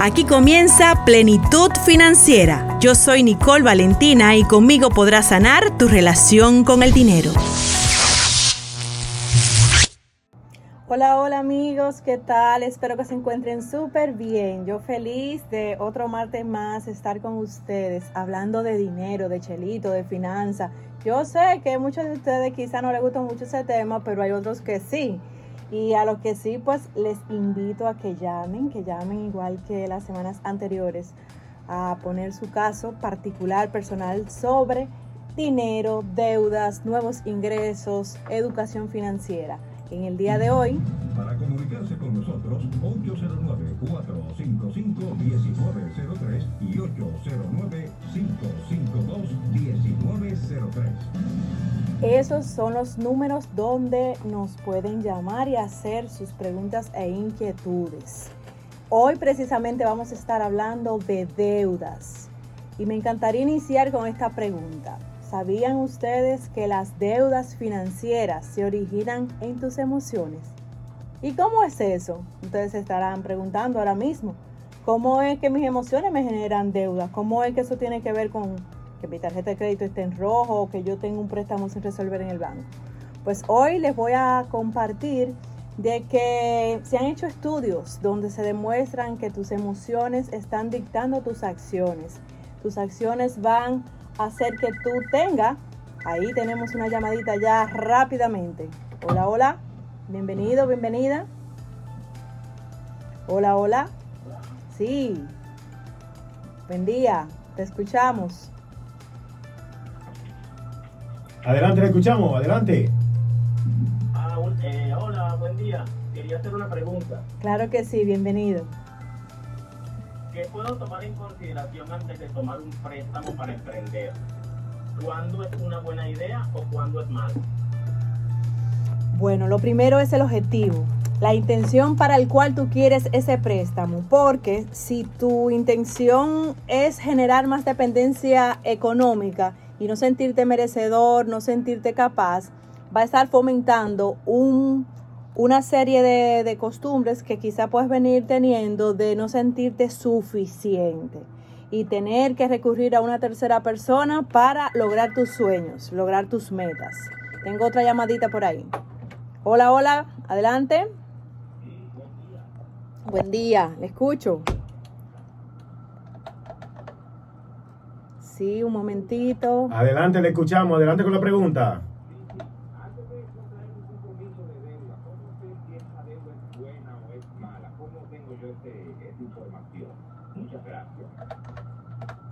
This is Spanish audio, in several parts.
Aquí comienza Plenitud Financiera. Yo soy Nicole Valentina y conmigo podrás sanar tu relación con el dinero. Hola, hola amigos, ¿qué tal? Espero que se encuentren súper bien. Yo feliz de otro martes más estar con ustedes hablando de dinero, de chelito, de finanzas. Yo sé que muchos de ustedes quizá no les gusta mucho ese tema, pero hay otros que sí. Y a los que sí, pues les invito a que llamen, que llamen igual que las semanas anteriores, a poner su caso particular, personal sobre dinero, deudas, nuevos ingresos, educación financiera. En el día de hoy... Para comunicarse con nosotros, 809-455-1903 y 809-552-1903. Esos son los números donde nos pueden llamar y hacer sus preguntas e inquietudes. Hoy precisamente vamos a estar hablando de deudas y me encantaría iniciar con esta pregunta. ¿Sabían ustedes que las deudas financieras se originan en tus emociones? ¿Y cómo es eso? Ustedes se estarán preguntando ahora mismo. ¿Cómo es que mis emociones me generan deudas? ¿Cómo es que eso tiene que ver con que mi tarjeta de crédito esté en rojo o que yo tengo un préstamo sin resolver en el banco. Pues hoy les voy a compartir de que se han hecho estudios donde se demuestran que tus emociones están dictando tus acciones. Tus acciones van a hacer que tú tengas, ahí tenemos una llamadita ya rápidamente. Hola, hola, bienvenido, bienvenida. Hola, hola. Sí. Buen día, te escuchamos. Adelante, le escuchamos, adelante. Ah, eh, hola, buen día. Quería hacer una pregunta. Claro que sí, bienvenido. ¿Qué puedo tomar en consideración antes de tomar un préstamo para emprender? ¿Cuándo es una buena idea o cuándo es malo? Bueno, lo primero es el objetivo, la intención para el cual tú quieres ese préstamo, porque si tu intención es generar más dependencia económica, y no sentirte merecedor, no sentirte capaz, va a estar fomentando un, una serie de, de costumbres que quizá puedes venir teniendo de no sentirte suficiente y tener que recurrir a una tercera persona para lograr tus sueños, lograr tus metas. Tengo otra llamadita por ahí. Hola, hola, adelante. Buen día, le escucho. Sí, un momentito. Adelante, le escuchamos. Adelante con la pregunta.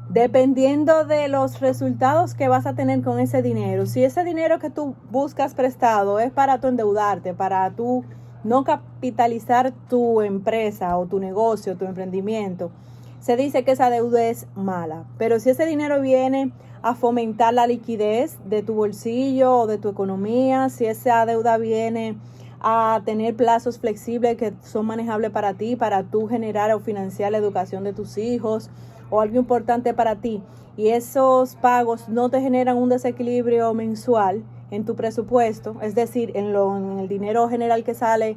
Dependiendo de los resultados que vas a tener con ese dinero, si ese dinero que tú buscas prestado es para tu endeudarte, para tú no capitalizar tu empresa o tu negocio, tu emprendimiento, se dice que esa deuda es mala. Pero si ese dinero viene a fomentar la liquidez de tu bolsillo o de tu economía, si esa deuda viene a tener plazos flexibles que son manejables para ti, para tú generar o financiar la educación de tus hijos o algo importante para ti, y esos pagos no te generan un desequilibrio mensual en tu presupuesto, es decir, en, lo, en el dinero general que sale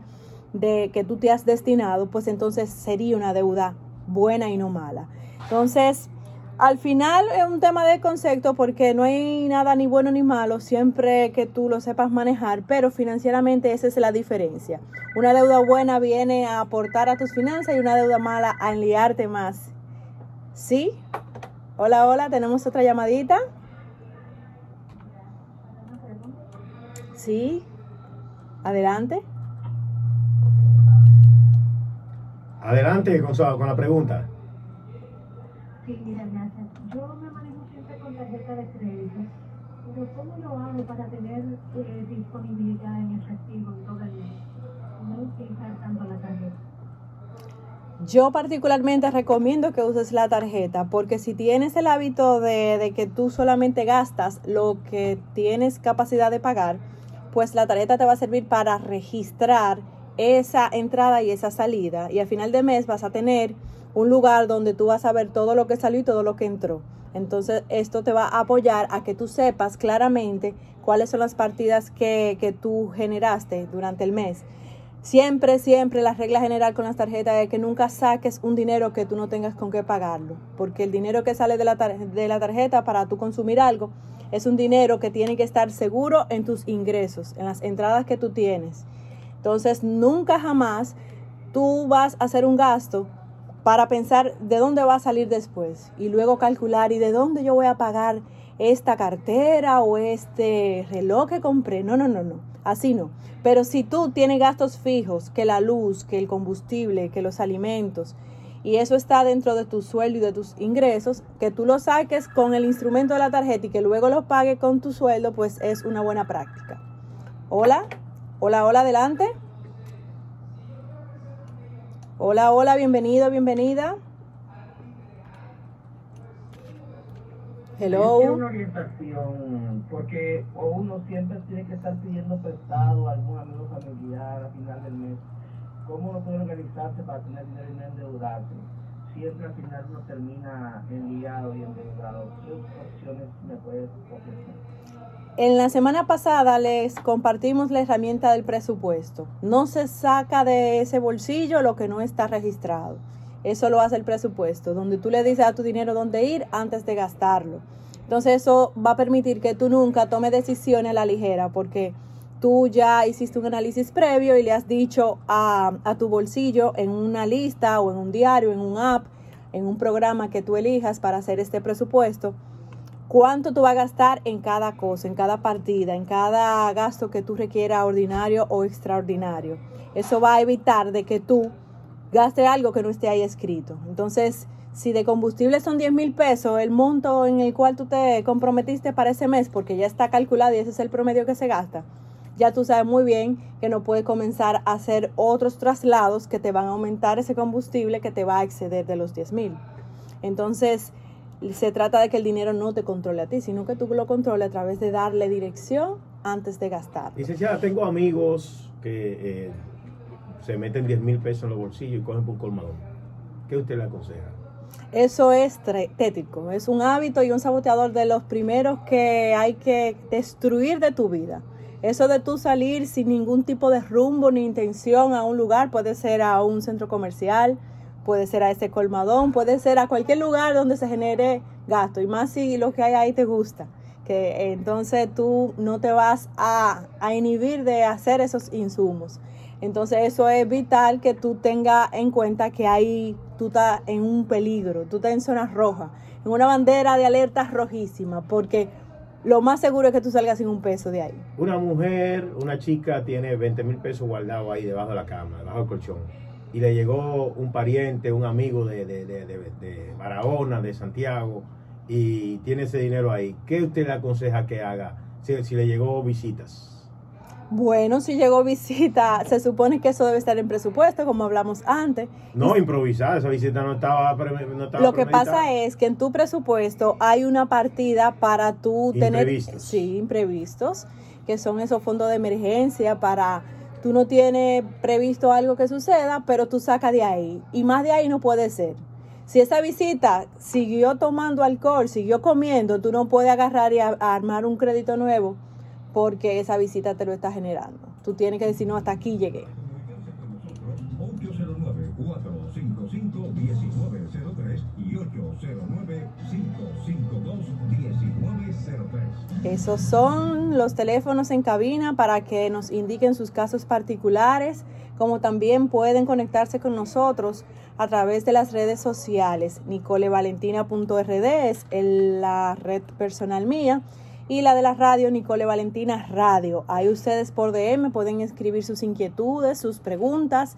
de que tú te has destinado, pues entonces sería una deuda buena y no mala. Entonces, al final es un tema de concepto porque no hay nada ni bueno ni malo, siempre que tú lo sepas manejar, pero financieramente esa es la diferencia. Una deuda buena viene a aportar a tus finanzas y una deuda mala a enliarte más. ¿Sí? Hola, hola, tenemos otra llamadita. Sí. Adelante. Adelante con, con la pregunta. Sí, mira, gracias. Yo me manejo siempre con tarjeta de crédito, pero ¿cómo lo hago para tener eh, disponibilidad en efectivo todo el mes? No utilizar tanto la tarjeta. Yo particularmente recomiendo que uses la tarjeta porque si tienes el hábito de, de, que tú solamente gastas lo que tienes capacidad de pagar, pues la tarjeta te va a servir para registrar esa entrada y esa salida y al final de mes vas a tener un lugar donde tú vas a ver todo lo que salió y todo lo que entró. Entonces esto te va a apoyar a que tú sepas claramente cuáles son las partidas que, que tú generaste durante el mes. Siempre, siempre la regla general con las tarjetas es que nunca saques un dinero que tú no tengas con qué pagarlo, porque el dinero que sale de la, de la tarjeta para tú consumir algo es un dinero que tiene que estar seguro en tus ingresos, en las entradas que tú tienes. Entonces, nunca jamás tú vas a hacer un gasto para pensar de dónde va a salir después y luego calcular y de dónde yo voy a pagar esta cartera o este reloj que compré. No, no, no, no. Así no. Pero si tú tienes gastos fijos, que la luz, que el combustible, que los alimentos, y eso está dentro de tu sueldo y de tus ingresos, que tú lo saques con el instrumento de la tarjeta y que luego lo pague con tu sueldo, pues es una buena práctica. Hola, hola, hola, adelante. Hola, hola, bienvenido, bienvenida. Hello. Es una orientación, porque o uno siempre tiene que estar pidiendo prestado a algún amigo familiar a final del mes. ¿Cómo uno puede organizarse para tener dinero y no endeudarse? Siempre al final uno termina enviado y endeudado. ¿Qué opciones me puedes ofrecer? En la semana pasada les compartimos la herramienta del presupuesto. No se saca de ese bolsillo lo que no está registrado. Eso lo hace el presupuesto, donde tú le dices a tu dinero dónde ir antes de gastarlo. Entonces eso va a permitir que tú nunca tomes decisiones a la ligera porque tú ya hiciste un análisis previo y le has dicho a, a tu bolsillo en una lista o en un diario, en un app, en un programa que tú elijas para hacer este presupuesto, cuánto tú vas a gastar en cada cosa, en cada partida, en cada gasto que tú requieras ordinario o extraordinario. Eso va a evitar de que tú gaste algo que no esté ahí escrito. Entonces, si de combustible son 10 mil pesos, el monto en el cual tú te comprometiste para ese mes, porque ya está calculado y ese es el promedio que se gasta, ya tú sabes muy bien que no puedes comenzar a hacer otros traslados que te van a aumentar ese combustible que te va a exceder de los 10 mil. Entonces, se trata de que el dinero no te controle a ti, sino que tú lo controles a través de darle dirección antes de gastar. Licenciada, tengo amigos que eh, se meten 10 mil pesos en los bolsillos y cogen por un colmadón. ¿Qué usted le aconseja? Eso es tétrico, es un hábito y un saboteador de los primeros que hay que destruir de tu vida. Eso de tú salir sin ningún tipo de rumbo ni intención a un lugar, puede ser a un centro comercial, puede ser a ese colmadón, puede ser a cualquier lugar donde se genere gasto, y más si lo que hay ahí te gusta, que entonces tú no te vas a, a inhibir de hacer esos insumos. Entonces eso es vital que tú tengas en cuenta que ahí tú estás en un peligro, tú estás en zona roja, en una bandera de alerta rojísima, porque lo más seguro es que tú salgas sin un peso de ahí. Una mujer, una chica tiene 20 mil pesos guardados ahí debajo de la cama, debajo del colchón. Y le llegó un pariente, un amigo de, de, de, de- Barahona, de Santiago, y tiene ese dinero ahí. ¿Qué usted le aconseja que haga si le llegó visitas? Bueno, si llegó visita, se supone que eso debe estar en presupuesto, como hablamos antes. No, improvisada, esa visita no estaba, pre- no estaba Lo que pasa es que en tu presupuesto hay una partida para tú tener Imprevistos. sí, imprevistos, que son esos fondos de emergencia para tú no tienes previsto algo que suceda, pero tú sacas de ahí y más de ahí no puede ser. Si esa visita siguió tomando alcohol, siguió comiendo, tú no puedes agarrar y a- a armar un crédito nuevo porque esa visita te lo está generando. Tú tienes que decir, no, hasta aquí llegué. Comunicarse con nosotros 809-455-1903 y 809-552-1903. Esos son los teléfonos en cabina para que nos indiquen sus casos particulares, como también pueden conectarse con nosotros a través de las redes sociales. NicoleValentina.rd es el- la red personal mía y la de la radio Nicole Valentina Radio. Ahí ustedes por DM pueden escribir sus inquietudes, sus preguntas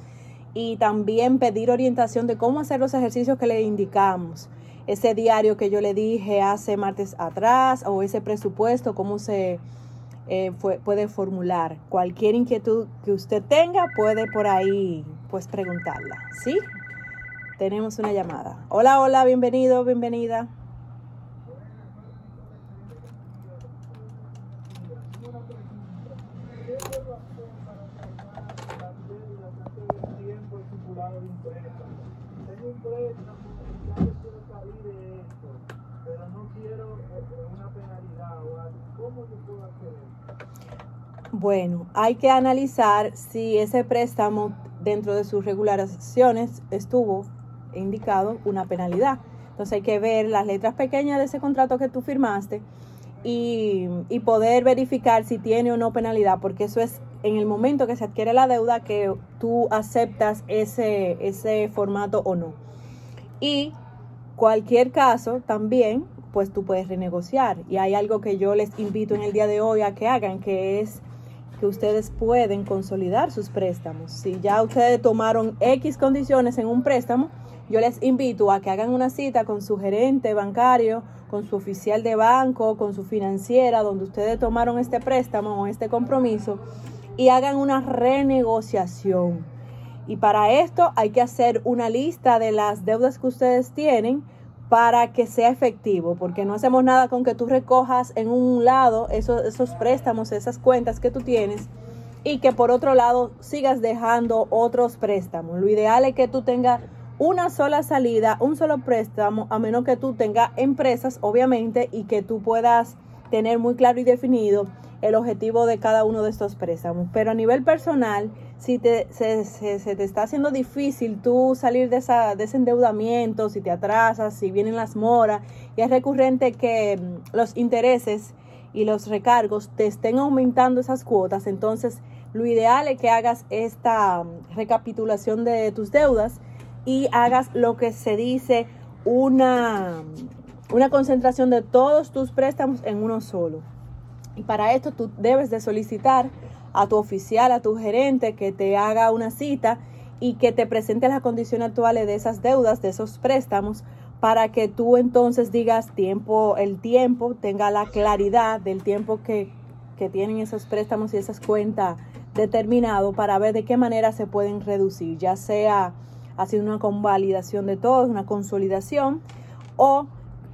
y también pedir orientación de cómo hacer los ejercicios que le indicamos. Ese diario que yo le dije hace martes atrás o ese presupuesto, cómo se eh, puede formular. Cualquier inquietud que usted tenga puede por ahí pues preguntarla. ¿Sí? Tenemos una llamada. Hola, hola, bienvenido, bienvenida. Tengo un préstamo, ya yo quiero salir de esto, pero no quiero eh, una penalidad o algo. ¿Cómo yo puedo hacer eso? Bueno, hay que analizar si ese préstamo dentro de sus regulaciones estuvo indicado una penalidad. Entonces hay que ver las letras pequeñas de ese contrato que tú firmaste y, y, poder verificar si tiene o no penalidad, porque eso es en el momento que se adquiere la deuda que tú aceptas ese, ese formato o no. Y cualquier caso también, pues tú puedes renegociar. Y hay algo que yo les invito en el día de hoy a que hagan, que es que ustedes pueden consolidar sus préstamos. Si ya ustedes tomaron X condiciones en un préstamo, yo les invito a que hagan una cita con su gerente bancario, con su oficial de banco, con su financiera, donde ustedes tomaron este préstamo o este compromiso y hagan una renegociación. Y para esto hay que hacer una lista de las deudas que ustedes tienen para que sea efectivo, porque no hacemos nada con que tú recojas en un lado esos, esos préstamos, esas cuentas que tú tienes y que por otro lado sigas dejando otros préstamos. Lo ideal es que tú tengas una sola salida, un solo préstamo, a menos que tú tengas empresas, obviamente, y que tú puedas tener muy claro y definido el objetivo de cada uno de estos préstamos. Pero a nivel personal, si te, se, se, te está haciendo difícil tú salir de, esa, de ese endeudamiento, si te atrasas, si vienen las moras, y es recurrente que mm, los intereses y los recargos te estén aumentando esas cuotas, entonces lo ideal es que hagas esta mm, recapitulación de tus deudas y hagas lo que se dice una, una concentración de todos tus préstamos en uno solo. Y para esto tú debes de solicitar a tu oficial, a tu gerente que te haga una cita y que te presente las condiciones actuales de esas deudas, de esos préstamos, para que tú entonces digas tiempo, el tiempo, tenga la claridad del tiempo que, que tienen esos préstamos y esas cuentas determinado para ver de qué manera se pueden reducir, ya sea haciendo una convalidación de todo, una consolidación, o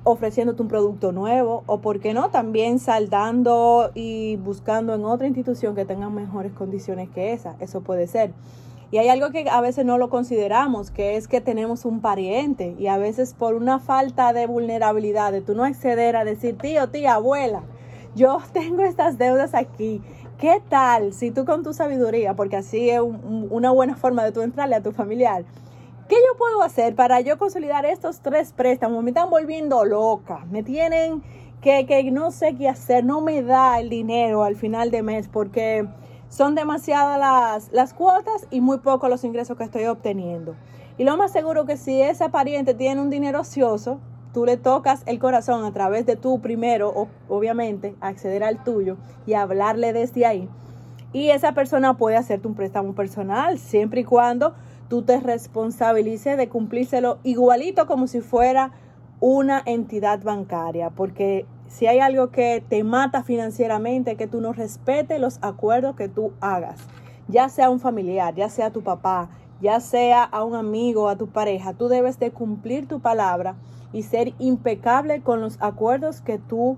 ofreciéndote un producto nuevo, o por qué no, también saldando y buscando en otra institución que tenga mejores condiciones que esa. Eso puede ser. Y hay algo que a veces no lo consideramos, que es que tenemos un pariente y a veces por una falta de vulnerabilidad, de tú no acceder a decir, tío, tía, abuela, yo tengo estas deudas aquí. ¿Qué tal si tú con tu sabiduría, porque así es una buena forma de tú entrarle a tu familiar, ¿Qué yo puedo hacer para yo consolidar estos tres préstamos? Me están volviendo loca. Me tienen que, que no sé qué hacer. No me da el dinero al final de mes porque son demasiadas las, las cuotas y muy pocos los ingresos que estoy obteniendo. Y lo más seguro que si esa pariente tiene un dinero ocioso, tú le tocas el corazón a través de tú primero, obviamente, acceder al tuyo y hablarle desde ahí. Y esa persona puede hacerte un préstamo personal siempre y cuando tú te responsabilices de cumplírselo igualito como si fuera una entidad bancaria, porque si hay algo que te mata financieramente, que tú no respetes los acuerdos que tú hagas, ya sea un familiar, ya sea tu papá, ya sea a un amigo, a tu pareja, tú debes de cumplir tu palabra y ser impecable con los acuerdos que tú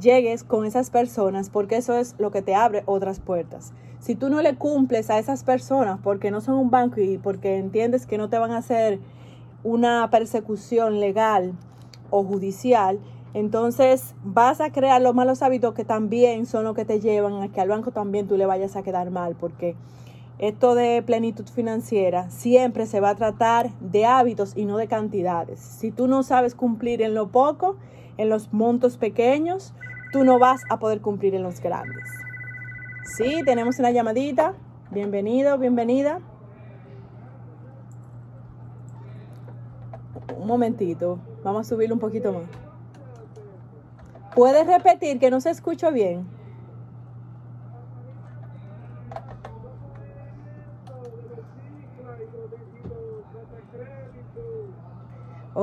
llegues con esas personas, porque eso es lo que te abre otras puertas. Si tú no le cumples a esas personas porque no son un banco y porque entiendes que no te van a hacer una persecución legal o judicial, entonces vas a crear los malos hábitos que también son los que te llevan a que al banco también tú le vayas a quedar mal, porque esto de plenitud financiera siempre se va a tratar de hábitos y no de cantidades. Si tú no sabes cumplir en lo poco, en los montos pequeños, tú no vas a poder cumplir en los grandes. Sí, tenemos una llamadita. Bienvenido, bienvenida. Un momentito. Vamos a subir un poquito más. ¿Puedes repetir que no se escucha bien?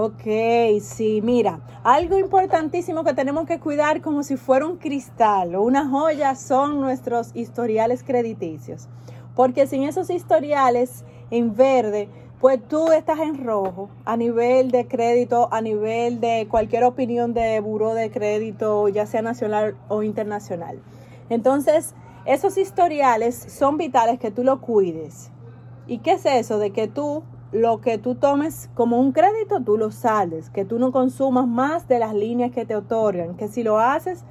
Ok, sí, mira, algo importantísimo que tenemos que cuidar como si fuera un cristal o una joya son nuestros historiales crediticios. Porque sin esos historiales en verde, pues tú estás en rojo a nivel de crédito, a nivel de cualquier opinión de buro de crédito, ya sea nacional o internacional. Entonces, esos historiales son vitales que tú lo cuides. ¿Y qué es eso? De que tú lo que tú tomes como un crédito, tú lo sales, que tú no consumas más de las líneas que te otorgan, que si lo haces,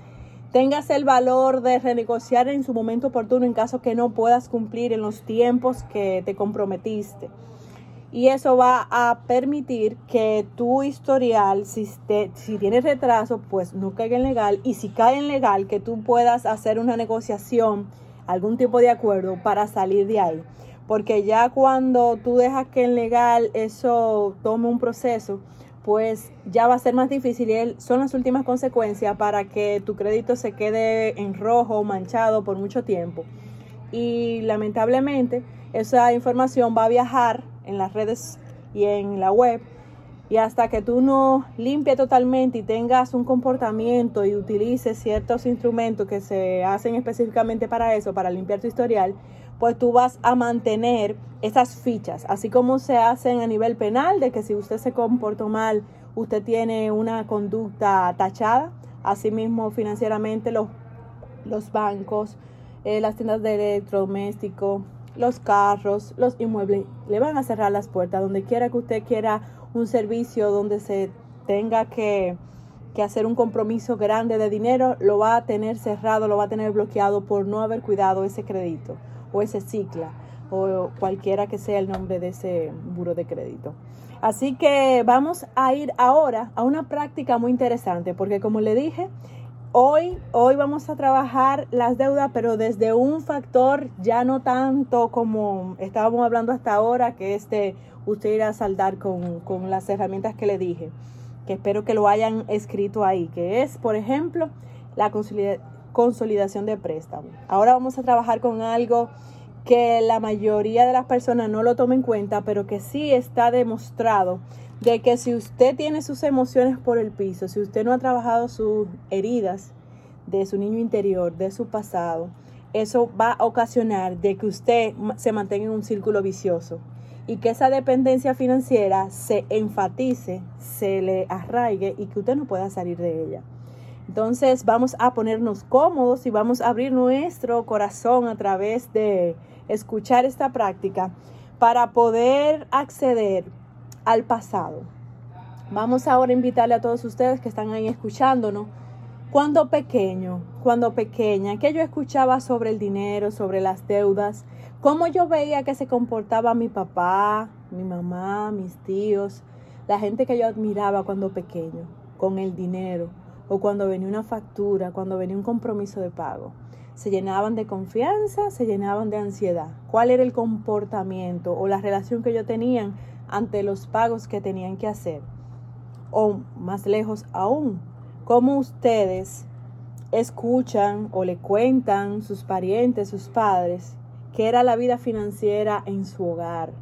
tengas el valor de renegociar en su momento oportuno en caso que no puedas cumplir en los tiempos que te comprometiste. Y eso va a permitir que tu historial, si, te, si tienes retraso, pues no caiga en legal. Y si cae en legal, que tú puedas hacer una negociación, algún tipo de acuerdo para salir de ahí. Porque ya cuando tú dejas que en legal eso tome un proceso, pues ya va a ser más difícil y son las últimas consecuencias para que tu crédito se quede en rojo manchado por mucho tiempo. Y lamentablemente esa información va a viajar en las redes y en la web y hasta que tú no limpies totalmente y tengas un comportamiento y utilices ciertos instrumentos que se hacen específicamente para eso, para limpiar tu historial, pues tú vas a mantener esas fichas, así como se hacen a nivel penal, de que si usted se comportó mal, usted tiene una conducta tachada, asimismo financieramente los, los bancos, eh, las tiendas de electrodomésticos, los carros, los inmuebles, le van a cerrar las puertas donde quiera que usted quiera un servicio donde se tenga que, que hacer un compromiso grande de dinero, lo va a tener cerrado, lo va a tener bloqueado por no haber cuidado ese crédito o ese cicla o cualquiera que sea el nombre de ese buro de crédito. Así que vamos a ir ahora a una práctica muy interesante porque como le dije, hoy, hoy vamos a trabajar las deudas pero desde un factor ya no tanto como estábamos hablando hasta ahora que es usted ir a saldar con, con las herramientas que le dije que espero que lo hayan escrito ahí, que es, por ejemplo, la consolidación de préstamo. Ahora vamos a trabajar con algo que la mayoría de las personas no lo toma en cuenta, pero que sí está demostrado de que si usted tiene sus emociones por el piso, si usted no ha trabajado sus heridas de su niño interior, de su pasado, eso va a ocasionar de que usted se mantenga en un círculo vicioso y que esa dependencia financiera se enfatice, se le arraigue y que usted no pueda salir de ella. Entonces vamos a ponernos cómodos y vamos a abrir nuestro corazón a través de escuchar esta práctica para poder acceder al pasado. Vamos ahora a invitarle a todos ustedes que están ahí escuchándonos. Cuando pequeño, cuando pequeña, que yo escuchaba sobre el dinero, sobre las deudas, cómo yo veía que se comportaba mi papá, mi mamá, mis tíos, la gente que yo admiraba cuando pequeño, con el dinero o cuando venía una factura, cuando venía un compromiso de pago. Se llenaban de confianza, se llenaban de ansiedad. ¿Cuál era el comportamiento o la relación que ellos tenían ante los pagos que tenían que hacer? O más lejos aún, ¿cómo ustedes escuchan o le cuentan sus parientes, sus padres, qué era la vida financiera en su hogar?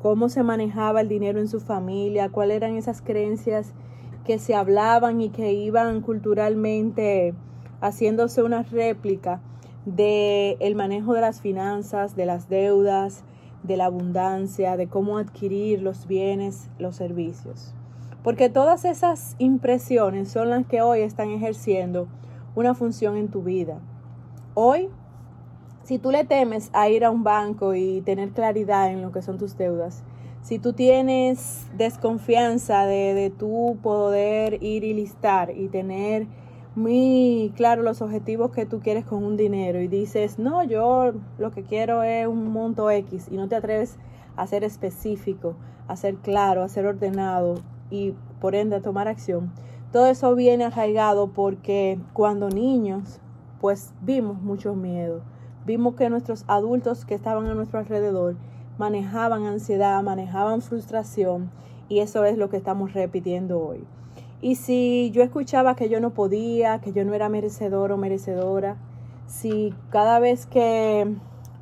¿Cómo se manejaba el dinero en su familia? ¿Cuáles eran esas creencias que se hablaban y que iban culturalmente haciéndose una réplica de el manejo de las finanzas, de las deudas, de la abundancia, de cómo adquirir los bienes, los servicios. Porque todas esas impresiones son las que hoy están ejerciendo una función en tu vida. Hoy, si tú le temes a ir a un banco y tener claridad en lo que son tus deudas, si tú tienes desconfianza de, de tu poder ir y listar y tener muy claro los objetivos que tú quieres con un dinero y dices, no, yo lo que quiero es un monto X y no te atreves a ser específico, a ser claro, a ser ordenado y por ende a tomar acción, todo eso viene arraigado porque cuando niños, pues vimos mucho miedo, vimos que nuestros adultos que estaban a nuestro alrededor manejaban ansiedad, manejaban frustración y eso es lo que estamos repitiendo hoy. Y si yo escuchaba que yo no podía, que yo no era merecedor o merecedora, si cada vez que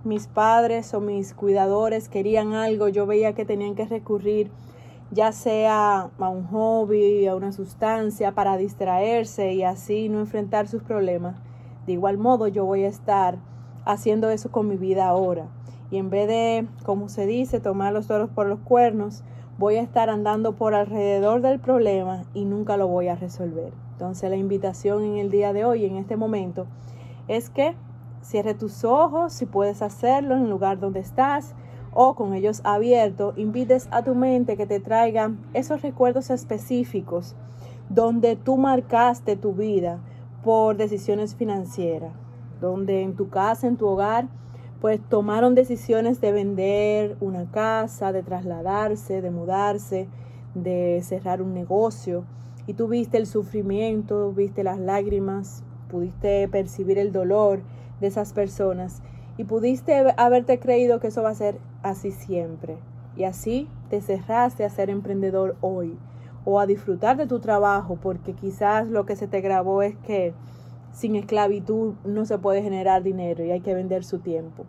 mis padres o mis cuidadores querían algo, yo veía que tenían que recurrir ya sea a un hobby, a una sustancia para distraerse y así no enfrentar sus problemas. De igual modo yo voy a estar haciendo eso con mi vida ahora y en vez de, como se dice, tomar los toros por los cuernos, voy a estar andando por alrededor del problema y nunca lo voy a resolver. Entonces la invitación en el día de hoy, en este momento, es que cierre tus ojos, si puedes hacerlo en el lugar donde estás o con ellos abiertos, invites a tu mente que te traigan esos recuerdos específicos donde tú marcaste tu vida por decisiones financieras, donde en tu casa, en tu hogar, pues tomaron decisiones de vender una casa, de trasladarse, de mudarse, de cerrar un negocio. Y tú viste el sufrimiento, viste las lágrimas, pudiste percibir el dolor de esas personas y pudiste haberte creído que eso va a ser así siempre. Y así te cerraste a ser emprendedor hoy o a disfrutar de tu trabajo porque quizás lo que se te grabó es que sin esclavitud no se puede generar dinero y hay que vender su tiempo.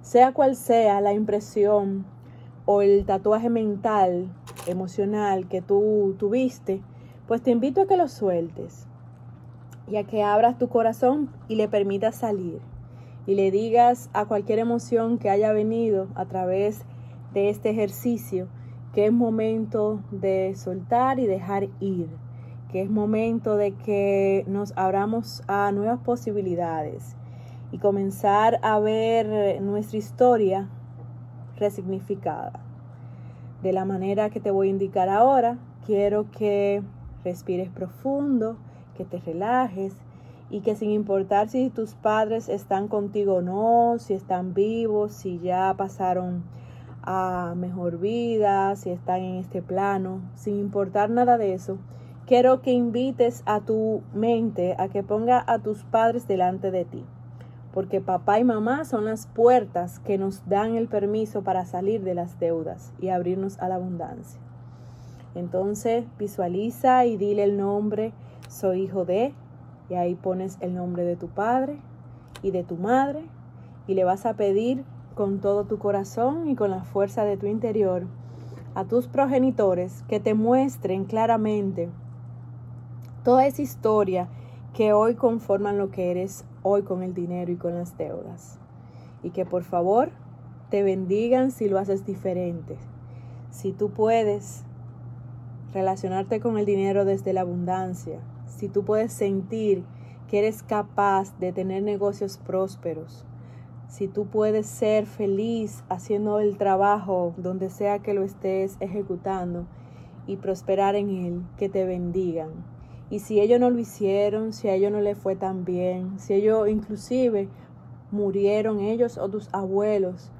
Sea cual sea la impresión o el tatuaje mental, emocional que tú tuviste, pues te invito a que lo sueltes y a que abras tu corazón y le permitas salir y le digas a cualquier emoción que haya venido a través de este ejercicio que es momento de soltar y dejar ir, que es momento de que nos abramos a nuevas posibilidades y comenzar a ver nuestra historia resignificada. De la manera que te voy a indicar ahora, quiero que respires profundo, que te relajes y que sin importar si tus padres están contigo o no, si están vivos, si ya pasaron a mejor vida, si están en este plano, sin importar nada de eso, quiero que invites a tu mente a que ponga a tus padres delante de ti, porque papá y mamá son las puertas que nos dan el permiso para salir de las deudas y abrirnos a la abundancia. Entonces visualiza y dile el nombre, soy hijo de, y ahí pones el nombre de tu padre y de tu madre y le vas a pedir con todo tu corazón y con la fuerza de tu interior a tus progenitores que te muestren claramente toda esa historia que hoy conforman lo que eres hoy con el dinero y con las deudas. Y que por favor te bendigan si lo haces diferente. Si tú puedes relacionarte con el dinero desde la abundancia, si tú puedes sentir que eres capaz de tener negocios prósperos, si tú puedes ser feliz haciendo el trabajo donde sea que lo estés ejecutando y prosperar en él, que te bendigan. Y si ellos no lo hicieron, si a ellos no les fue tan bien, si ellos inclusive murieron ellos o tus abuelos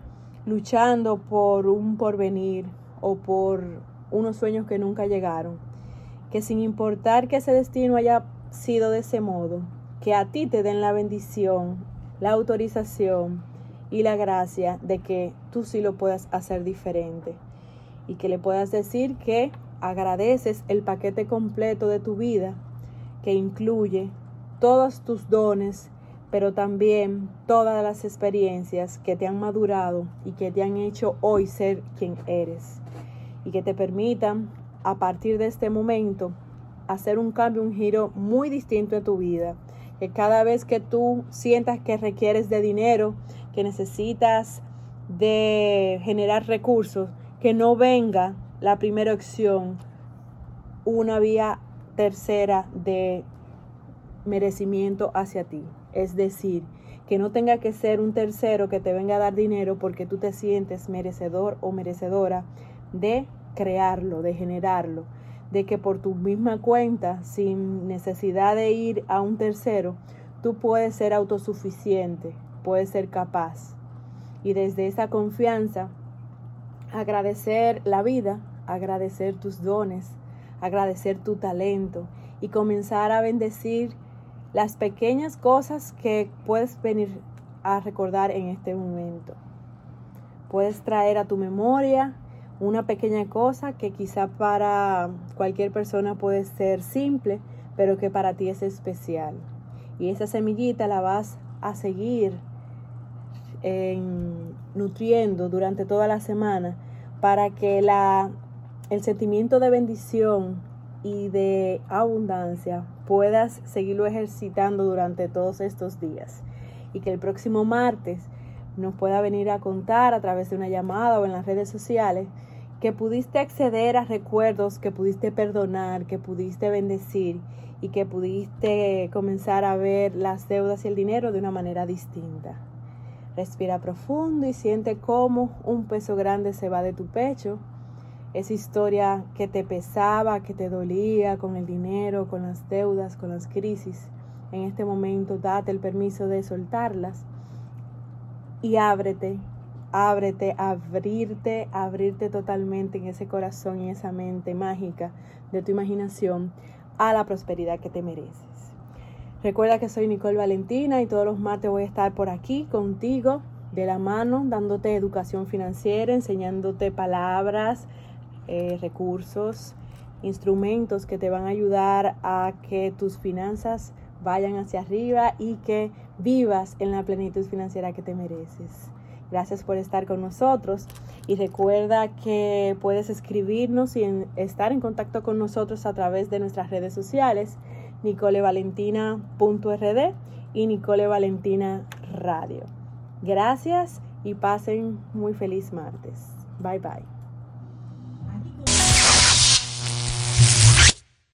luchando por un porvenir o por unos sueños que nunca llegaron, que sin importar que ese destino haya sido de ese modo, que a ti te den la bendición, la autorización y la gracia de que tú sí lo puedas hacer diferente y que le puedas decir que agradeces el paquete completo de tu vida que incluye todos tus dones, pero también todas las experiencias que te han madurado y que te han hecho hoy ser quien eres y que te permitan a partir de este momento hacer un cambio, un giro muy distinto en tu vida. Que cada vez que tú sientas que requieres de dinero, que necesitas de generar recursos, que no venga la primera opción, una vía tercera de merecimiento hacia ti. Es decir, que no tenga que ser un tercero que te venga a dar dinero porque tú te sientes merecedor o merecedora de crearlo, de generarlo, de que por tu misma cuenta, sin necesidad de ir a un tercero, tú puedes ser autosuficiente, puedes ser capaz. Y desde esa confianza, agradecer la vida, agradecer tus dones, agradecer tu talento y comenzar a bendecir las pequeñas cosas que puedes venir a recordar en este momento. Puedes traer a tu memoria una pequeña cosa que quizá para cualquier persona puede ser simple, pero que para ti es especial. Y esa semillita la vas a seguir nutriendo durante toda la semana para que la, el sentimiento de bendición y de abundancia puedas seguirlo ejercitando durante todos estos días. Y que el próximo martes nos pueda venir a contar a través de una llamada o en las redes sociales que pudiste acceder a recuerdos, que pudiste perdonar, que pudiste bendecir y que pudiste comenzar a ver las deudas y el dinero de una manera distinta. Respira profundo y siente cómo un peso grande se va de tu pecho. Esa historia que te pesaba, que te dolía con el dinero, con las deudas, con las crisis, en este momento, date el permiso de soltarlas y ábrete, ábrete, abrirte, abrirte totalmente en ese corazón y esa mente mágica de tu imaginación a la prosperidad que te mereces. Recuerda que soy Nicole Valentina y todos los martes voy a estar por aquí contigo de la mano, dándote educación financiera, enseñándote palabras, eh, recursos, instrumentos que te van a ayudar a que tus finanzas vayan hacia arriba y que vivas en la plenitud financiera que te mereces. Gracias por estar con nosotros y recuerda que puedes escribirnos y estar en contacto con nosotros a través de nuestras redes sociales, nicolevalentina.rd y Nicole Radio. Gracias y pasen muy feliz martes. Bye bye.